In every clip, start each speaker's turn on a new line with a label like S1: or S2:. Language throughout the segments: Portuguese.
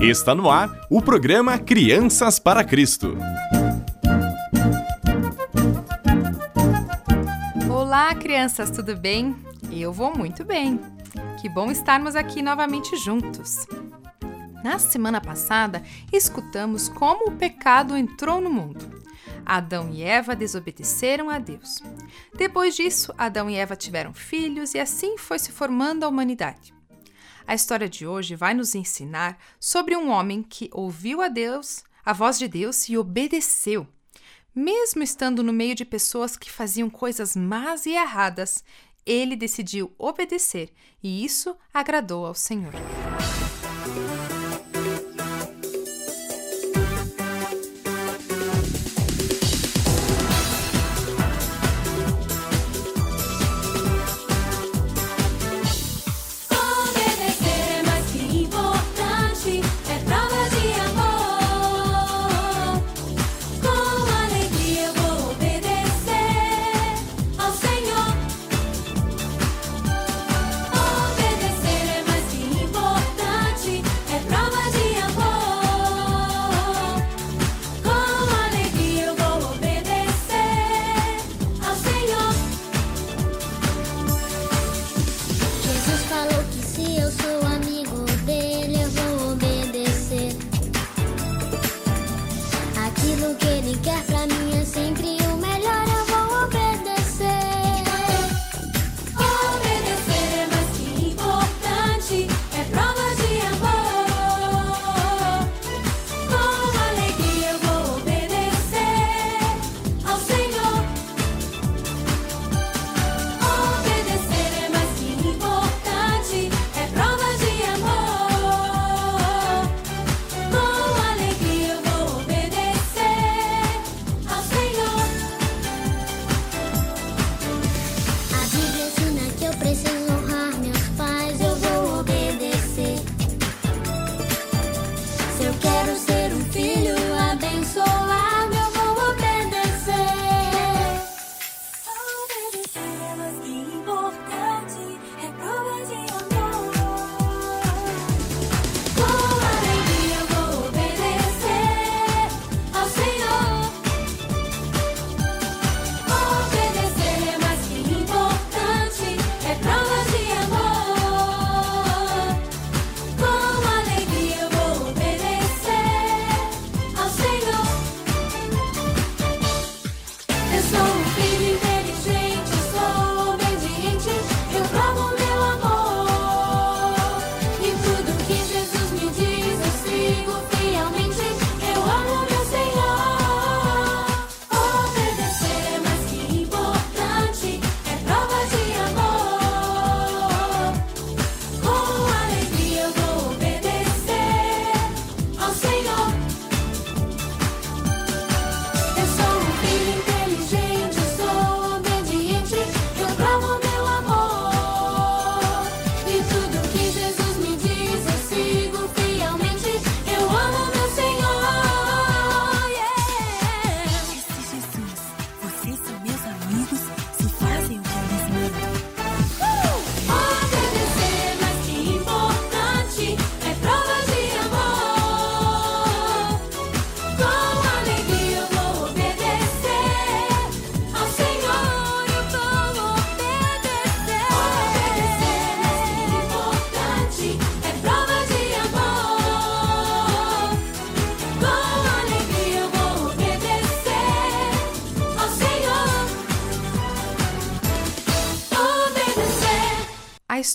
S1: Está no ar o programa Crianças para Cristo.
S2: Olá, crianças, tudo bem? Eu vou muito bem. Que bom estarmos aqui novamente juntos. Na semana passada, escutamos como o pecado entrou no mundo. Adão e Eva desobedeceram a Deus. Depois disso, Adão e Eva tiveram filhos e assim foi se formando a humanidade. A história de hoje vai nos ensinar sobre um homem que ouviu a Deus, a voz de Deus e obedeceu. Mesmo estando no meio de pessoas que faziam coisas más e erradas, ele decidiu obedecer e isso agradou ao Senhor.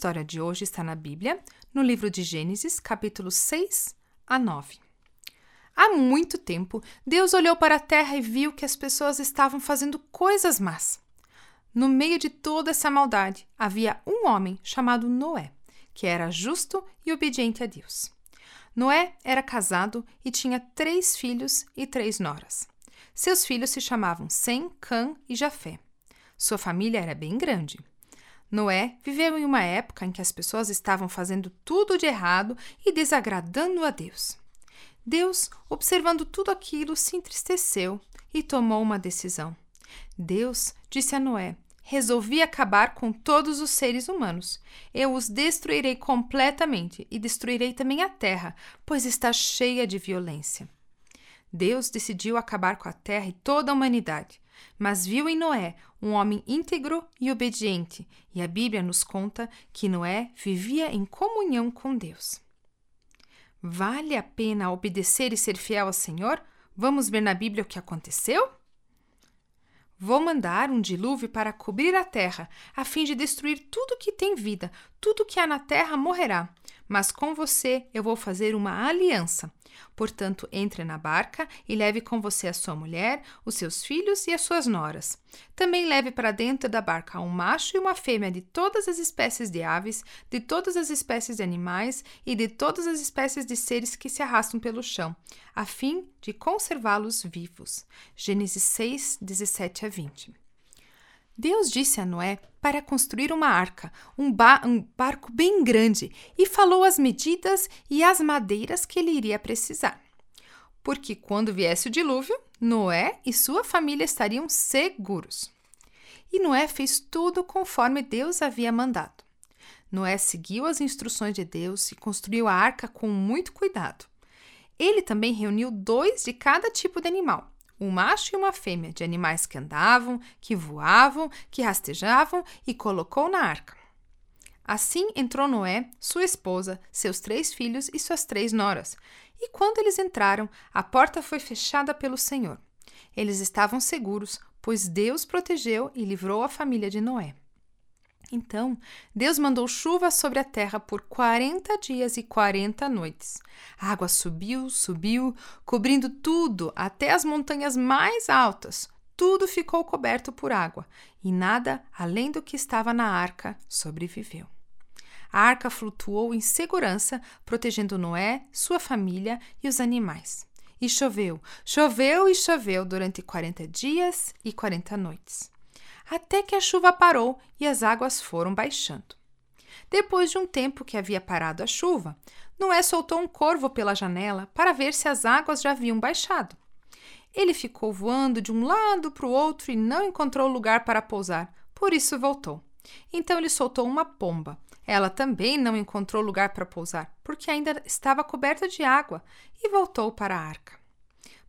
S2: História de hoje está na Bíblia, no livro de Gênesis, capítulos 6 a 9. Há muito tempo, Deus olhou para a terra e viu que as pessoas estavam fazendo coisas más. No meio de toda essa maldade, havia um homem chamado Noé, que era justo e obediente a Deus. Noé era casado e tinha três filhos e três noras. Seus filhos se chamavam Sem, Cã e Jafé. Sua família era bem grande. Noé viveu em uma época em que as pessoas estavam fazendo tudo de errado e desagradando a Deus. Deus, observando tudo aquilo, se entristeceu e tomou uma decisão. Deus disse a Noé:
S3: resolvi acabar com todos os seres humanos. Eu os destruirei completamente e destruirei também a terra, pois está cheia de violência. Deus decidiu acabar com a terra e toda a humanidade, mas viu em Noé um homem íntegro e obediente, e a Bíblia nos conta que Noé vivia em comunhão com Deus. Vale a pena obedecer e ser fiel ao Senhor? Vamos ver na Bíblia o que aconteceu? Vou mandar um dilúvio para cobrir a terra, a fim de destruir tudo que tem vida, tudo que há na terra morrerá. Mas com você eu vou fazer uma aliança. Portanto, entre na barca e leve com você a sua mulher, os seus filhos e as suas noras. Também leve para dentro da barca um macho e uma fêmea de todas as espécies de aves, de todas as espécies de animais e de todas as espécies de seres que se arrastam pelo chão, a fim de conservá-los vivos. Gênesis 6, 17 a 20. Deus disse a Noé para construir uma arca, um, ba um, barco bem grande, e falou as medidas e as madeiras que ele iria precisar. Porque quando viesse o dilúvio, Noé e sua família estariam seguros. E Noé fez tudo conforme Deus havia mandado. Noé seguiu as instruções de Deus e construiu a arca com muito cuidado. Ele também reuniu dois de cada tipo de animal um macho e uma fêmea de animais que andavam, que voavam, que rastejavam e colocou na arca. Assim entrou Noé, sua esposa, seus três filhos e suas três noras. E quando eles entraram, a porta foi fechada pelo Senhor. Eles estavam seguros, pois Deus protegeu e livrou a família de Noé. Então, Deus mandou chuva sobre a terra por quarenta dias e quarenta noites. A água subiu, subiu, cobrindo tudo, até as montanhas mais altas. Tudo ficou coberto por água, e nada além do que estava na arca sobreviveu. A arca flutuou em segurança, protegendo Noé, sua família e os animais. E choveu, choveu e choveu durante quarenta dias e quarenta noites até que a chuva parou e as águas foram baixando. Depois de um tempo que havia parado a chuva, Noé soltou um corvo pela janela para ver se as águas já haviam baixado. Ele ficou voando de um lado para o outro e não encontrou lugar para pousar, por isso voltou. Então ele soltou uma pomba. Ela também não encontrou lugar para pousar, porque ainda estava coberta de água, e voltou para a arca.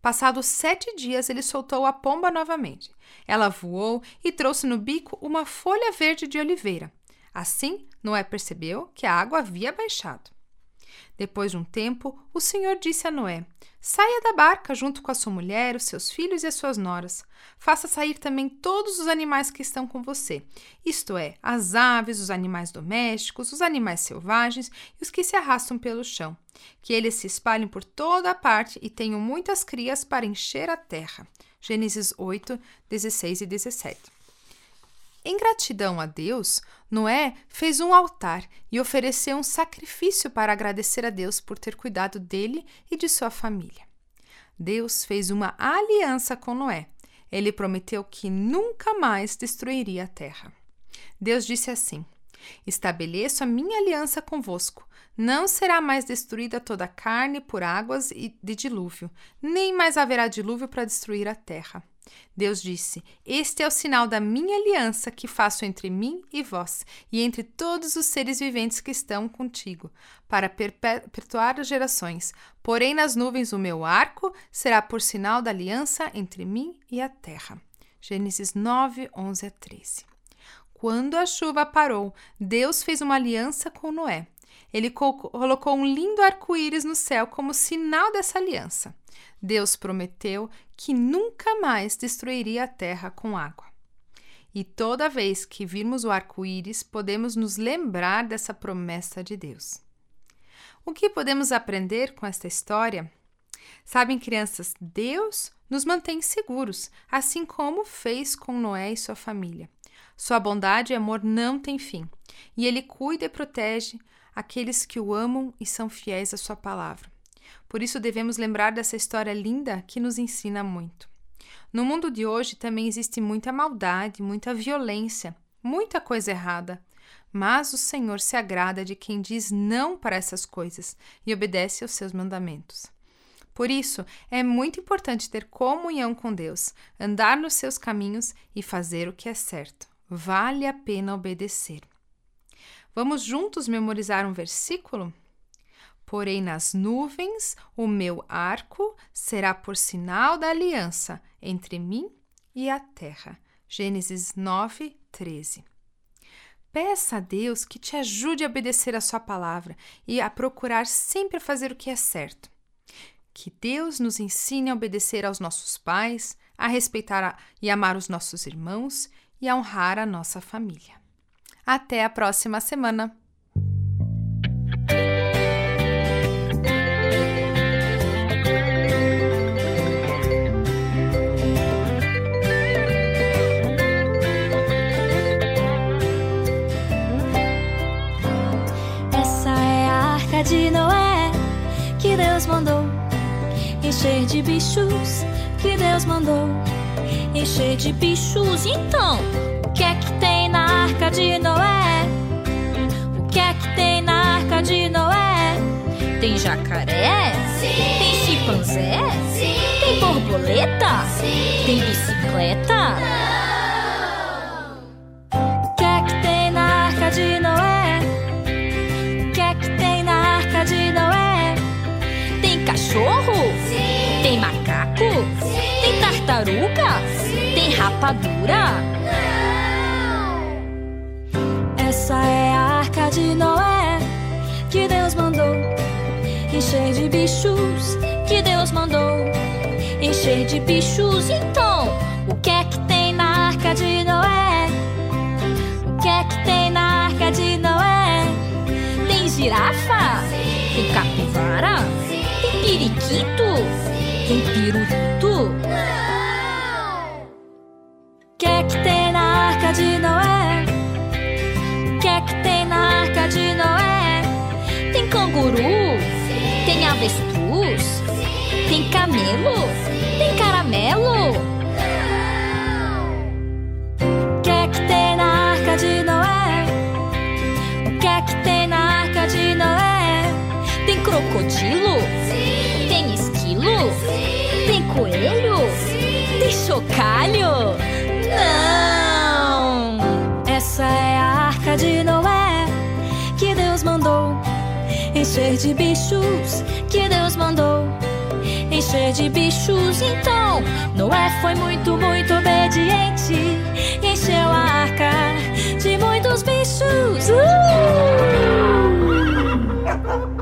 S3: Passados sete dias, ele soltou a pomba novamente. Ela voou e trouxe no bico uma folha verde de oliveira. Assim, Noé percebeu que a água havia baixado. Depois de um tempo, o Senhor disse a Noé: Saia da barca junto com a sua mulher, os seus filhos e as suas noras. Faça sair também todos os animais que estão com você, isto é, as aves, os animais domésticos, os animais selvagens e os que se arrastam pelo chão. Que eles se espalhem por toda a parte e tenham muitas crias para encher a terra. Gênesis 8, 16 e 17. Em gratidão a Deus, Noé fez um altar e ofereceu um sacrifício para agradecer a Deus por ter cuidado dele e de sua família. Deus fez uma aliança com Noé. Ele prometeu que nunca mais destruiria a terra. Deus disse assim: Estabeleço a minha aliança convosco. Não será mais destruída toda a carne por águas de dilúvio, nem mais haverá dilúvio para destruir a terra. Deus disse: Este é o sinal da minha aliança que faço entre mim e vós, e entre todos os seres viventes que estão contigo, para perpetuar as gerações. Porém, nas nuvens o meu arco será por sinal da aliança entre mim e a terra. Gênesis 9, 11 a 13. Quando a chuva parou, Deus fez uma aliança com Noé. Ele colocou um lindo arco-íris no céu como sinal dessa aliança. Deus prometeu que nunca mais destruiria a terra com água. E toda vez que virmos o arco-íris, podemos nos lembrar dessa promessa de Deus. O que podemos aprender com esta história? Sabem, crianças, Deus nos mantém seguros, assim como fez com Noé e sua família. Sua bondade e amor não têm fim, e ele cuida e protege aqueles que o amam e são fiéis à sua palavra. Por isso devemos lembrar dessa história linda que nos ensina muito. No mundo de hoje também existe muita maldade, muita violência, muita coisa errada. Mas o Senhor se agrada de quem diz não para essas coisas e obedece aos seus mandamentos. Por isso, é muito importante ter comunhão com Deus, andar nos seus caminhos e fazer o que é certo. Vale a pena obedecer. Vamos juntos memorizar um versículo? Porém, nas nuvens, o meu arco será por sinal da aliança entre mim e a terra. Gênesis 9, 13. Peça a Deus que te ajude a obedecer a Sua palavra e a procurar sempre fazer o que é certo. Que Deus nos ensine a obedecer aos nossos pais, a respeitar e amar os nossos irmãos e a honrar a nossa família. Até a próxima semana!
S2: De Noé que Deus mandou encher de bichos que Deus mandou encher de bichos. Então, o que é que tem na arca de Noé? O que é que tem na arca de Noé? Tem jacaré?
S4: Sim.
S2: Tem chimpanzé?
S4: Sim.
S2: Tem borboleta?
S4: Sim.
S2: Tem bicicleta? O tartaruga?
S4: Sim.
S2: Tem rapadura? Essa é a arca de Noé que Deus mandou encher de bichos. Que Deus mandou encher de bichos. Então, de Noé? O que é que tem na arca de Noé? Tem canguru? Tem avestruz? Tem camelo? Tem caramelo? de Noé que Deus mandou encher de bichos que Deus mandou encher de bichos. Então Noé foi muito, muito obediente encheu a arca de muitos bichos. Uh!